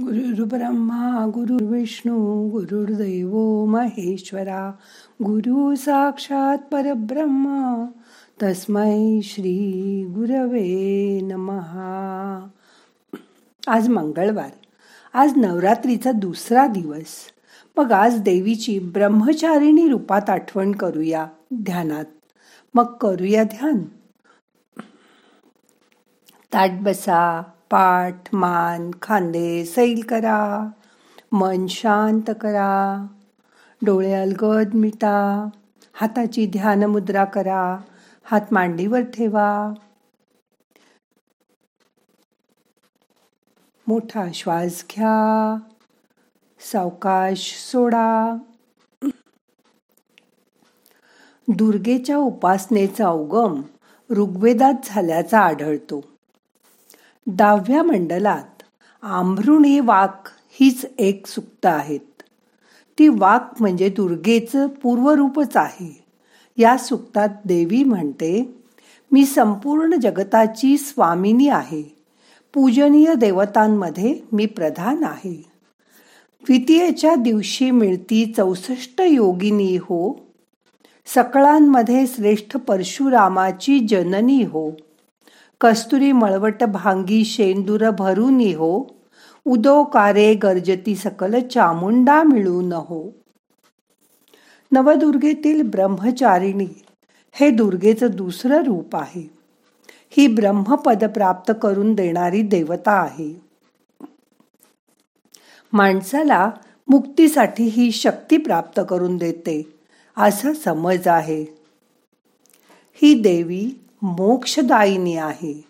गुरुर्ब्रह्मा गुरुर्विष्णू गुरुर्दैव महेश्वरा गुरु साक्षात परब्रह्म तस्मै श्री गुरवे नमहा आज मंगळवार. आज नवरात्रीचा दुसरा दिवस. मग आज देवीची ब्रह्मचारिणी रूपात आठवण करूया ध्यानात. मग करूया ध्यान. ताट बसा. पाठ मान खांदे सैल करा. मन शांत करा. डोळे अलगद मिटा. हाताची ध्यान मुद्रा करा. हात मांडीवर ठेवा. मोठा श्वास घ्या. सावकाश सोडा. दुर्गेच्या उपासनेचा उगम ऋग्वेदात झाल्याचा आढळतो. दहाव्या मंडलात आंभरुणी वाक हीच एक सुक्त आहेत. ती वाक म्हणजे दुर्गेचं पूर्वरूपच आहे. या सुक्तात देवी म्हणते मी संपूर्ण जगताची स्वामिनी आहे. पूजनीय देवतांमध्ये मी प्रधान आहे. द्वितीयेच्या दिवशी मिळती चौसष्ट योगिनी हो. सकळांमध्ये श्रेष्ठ परशुरामाची जननी हो. कस्तुरी मळवट भांगी शेंदूर भरून हो उदो कारे गर्जती सकल चामुंडा मिळून हो नवदुर्गेतील ब्रह्मचारिणी हे दुर्गेचं दुसरं रूप आहे. ही ब्रह्मपद प्राप्त करून देणारी देवता आहे. माणसाला मुक्तीसाठी ही शक्ती प्राप्त करून देते असा समज आहे. ही देवी मोक्षदायिनी आहे.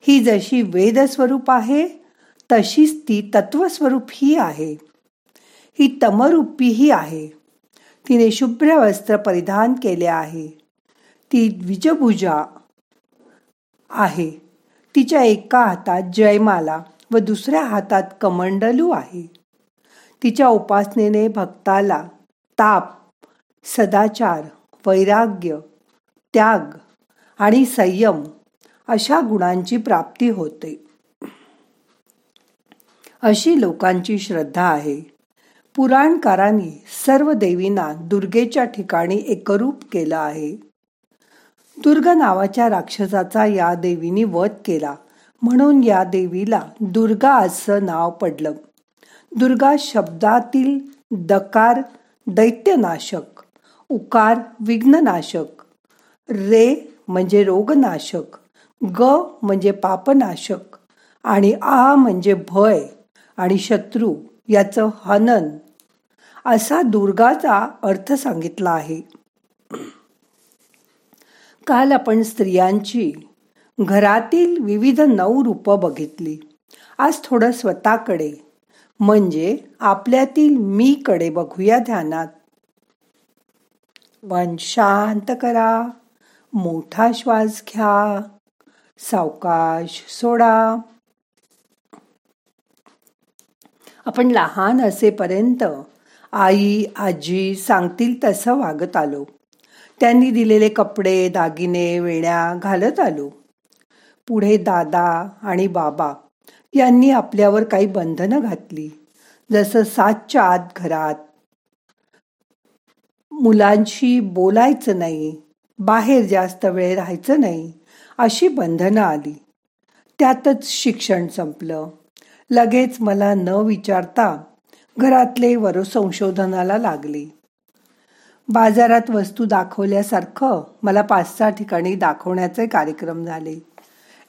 ही जशी वेद स्वरूप आहे तशीच ती तत्वस्वरूप ही आहे. ही तमरूपी आहे. तिने शुभ्र वस्त्र परिधान केले आहे. ती द्विजभुजा आहे. तिच्या एका हातात जयमाला व दुसऱ्या हातात कमंडलू आहे. तिच्या उपासनेने भक्ताला ताप सदाचार वैराग्य त्याग आणि संयम अशा गुणांची प्राप्ती होते. अशी लोकांची श्रद्धा आहे. पुराणकारांनी सर्व देवींना दुर्गेच्या ठिकाणी एकरूप केलं आहे. दुर्ग नावाच्या राक्षसाचा या देवीने वध केला. म्हणून या देवीला दुर्गा असं नाव पडलं. दुर्गा शब्दातील दकार दैत्यनाशक उकार विघ्ननाशक रे म्हणजे रोगनाशक ग म्हणजे पापनाशक आणि आ म्हणजे भय आणि शत्रू याचं हनन. असा दुर्गाचा अर्थ सांगितला आहे. काल आपण स्त्रियांची घरातील विविध नऊ रूपं बघितली. आज थोडं स्वतःकडे म्हणजे आपल्यातील मी कडे बघूया ध्यानात. वन शांत करा. मोठा श्वास घ्या. सावकाश सोडा. आपण लहान असेपर्यंत आई आजी सांगतील तसं वागत आलो. त्यांनी दिलेले कपडे दागिने वेण्या घालत आलो. पुढे दादा आणि बाबा यांनी आपल्यावर काही बंधनं घातली. जसं सातच्या आत घरात मुलांशी बोलायचं नाही बाहेर जास्त वेळ राहायचं नाही अशी बंधनं आली. त्यातच शिक्षण संपलं. लगेच मला न विचारता घरातले संशोधनाला लागले. बाजारात वस्तू दाखवल्यासारखं मला पाच सहा ठिकाणी दाखवण्याचे कार्यक्रम झाले.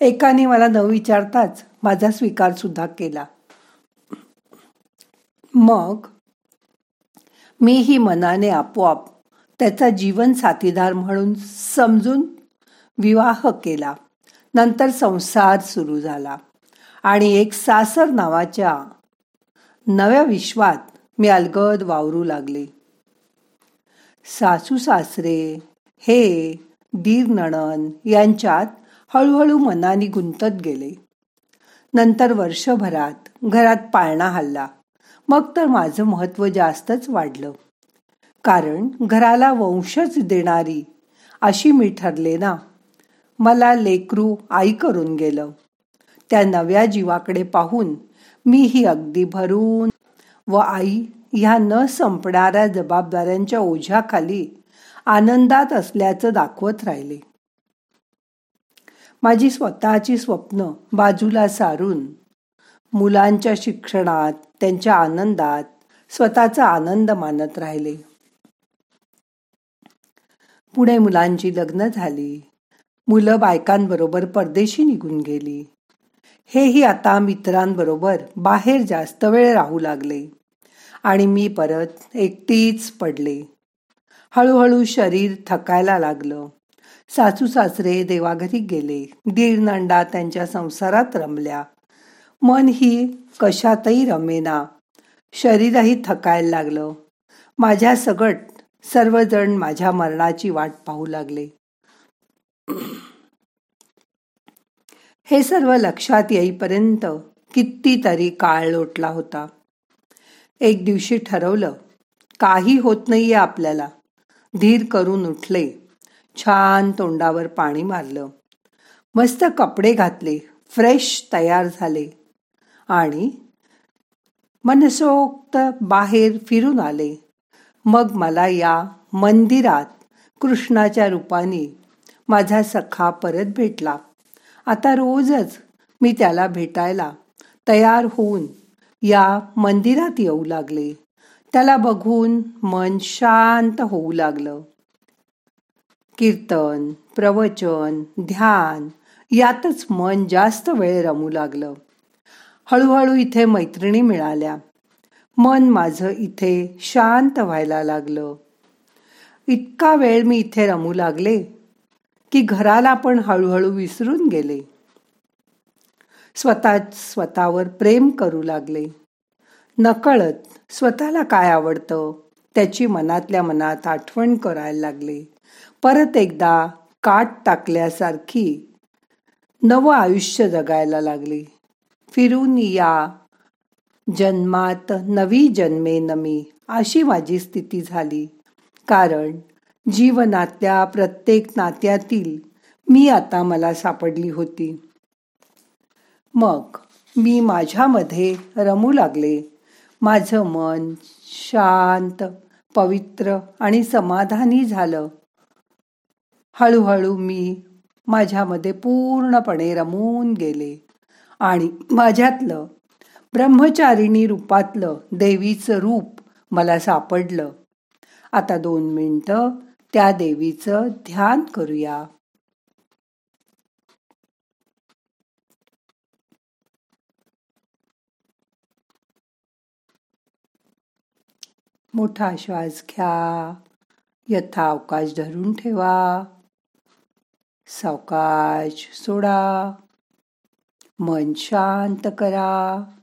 एकाने मला न विचारताच माझा स्वीकार सुद्धा केला. मग मीही मनाने आपोआप त्याचा जीवन साथीदार म्हणून समजून विवाह केला. नंतर संसार सुरू झाला. आणि एक सासर नावाच्या नव्या विश्वात मी अलगद वावरू लागले. सासू सासरे हे दीर नणन यांच्यात हळूहळू मनाने गुंतत गेले. नंतर वर्षभरात घरात पाळणा हल्ला. मग तर माझं महत्त्व जास्तच वाढलं. कारण घराला वंशच देणारी अशी मी ठरले ना. मला लेकरू आई करून गेलं. त्या नव्या जीवाकडे पाहून मीही अगदी भरून व आई ह्या न संपणाऱ्या जबाबदाऱ्यांच्या ओझ्याखाली आनंदात असल्याचं दाखवत राहिले. माझी स्वतःची स्वप्न बाजूला सारून मुलांच्या शिक्षणात त्यांच्या आनंदात स्वतःचा आनंद मानत राहिले. पुढे मुलांची लग्न झाली. मुलं बायकांबरोबर परदेशी निघून गेली. हेही आता मित्रांबरोबर बाहेर जास्त वेळ राहू लागले. आणि मी परत एकटीच पडले. हळूहळू शरीर थकायला लागलं. सासू सासरे देवाघरी गेले. दीरनंडा त्यांच्या संसारात रमल्या. मन ही कशातही रमेना. शरीरही थकायला लागलं. माझ्या सगट सर्वजण माझ्या मरणाची वाट पाहू लागले. हे सर्व लक्षात येईपर्यंत कितीतरी काळ लोटला होता. एक दिवशी ठरवलं काही होत नाहीये आपल्याला. धीर करून उठले छान तोंडावर पाणी मारलं. मस्त कपडे घातले फ्रेश तयार झाले. आणि मनसोक्त बाहेर फिरून आले. मग मला या मंदिरात कृष्णाच्या रूपाने माझा सखा परत भेटला. आता रोजच मी त्याला भेटायला तयार होऊन या मंदिरात येऊ लागले. त्याला बघून मन शांत होऊ लागलं. कीर्तन प्रवचन ध्यान यातच मन जास्त वेळ रमू लागलं. हळूहळू इथे मैत्रिणी मिळाल्या. मन माझं इथे शांत व्हायला लागलं. इतका वेळ मी इथे रमू लागले की घराला पण हळूहळू विसरून गेले. स्वतः स्वतःवर प्रेम करू लागले. नकळत स्वतःला काय आवडतं त्याची मनातल्या मनात आठवण करायला लागले. परत एकदा काट टाकल्यासारखी नवं आयुष्य जगायला लागले. फिरून या जन्मात नवी जन्मे नमी अशी माझी स्थिती झाली. कारण जीवनातल्या प्रत्येक नात्यातील मी आता मला सापडली होती. मग मी माझ्यामध्ये रमू लागले. माझं मन शांत पवित्र आणि समाधानी झालं. हळूहळू मी माझ्यामध्ये पूर्णपणे रमून गेले आणि माझ्यातलं ब्रह्मचारिणी रूपातलं देवीचं रूप मला सापडलं. आता दोन मिनटं त्या देवीचं ध्यान करूया. मोठा श्वास घ्या. यथा अवकाश धरून ठेवा. सावकाश सोडा. मन शांत करा.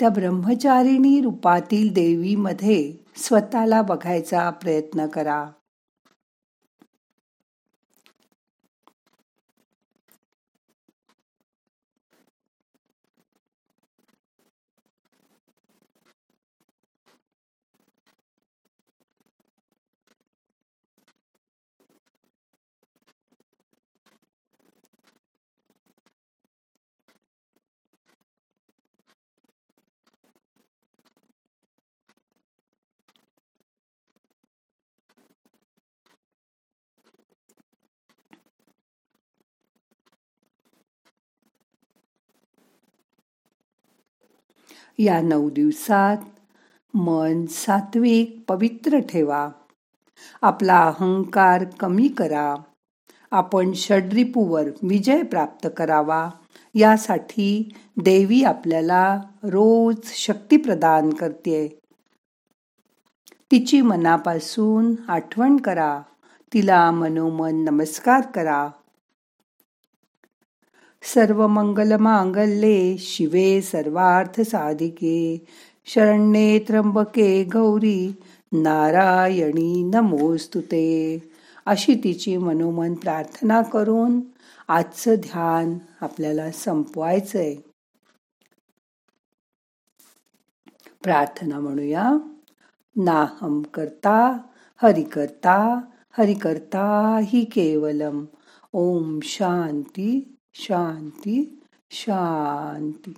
त्या ब्रह्मचारिणी रूपातील देवीमध्ये स्वतःला बघायचा प्रयत्न करा. या नऊ दिवसात मन सात्विक पवित्र ठेवा. आपला अहंकार कमी करा. आपण षड्रिपूवर विजय प्राप्त करावा. यासाठी देवी आपल्याला रोज शक्ती प्रदान करते. तिची मनापासून आठवण करा. तिला मनोमन नमस्कार करा. सर्व मंगल मांगल्ये शिवे सर्वार्थ साधिके शरण्ये त्र्यंबके गौरी नारायणी नमोस्तुते अशी तिची मनोमन प्रार्थना करून आजचं ध्यान आपल्याला संपवायचंय. प्रार्थना म्हणूया. नाहम करता हरि करता हरि करता हि केवलम. ओम शांती। शांती शांती.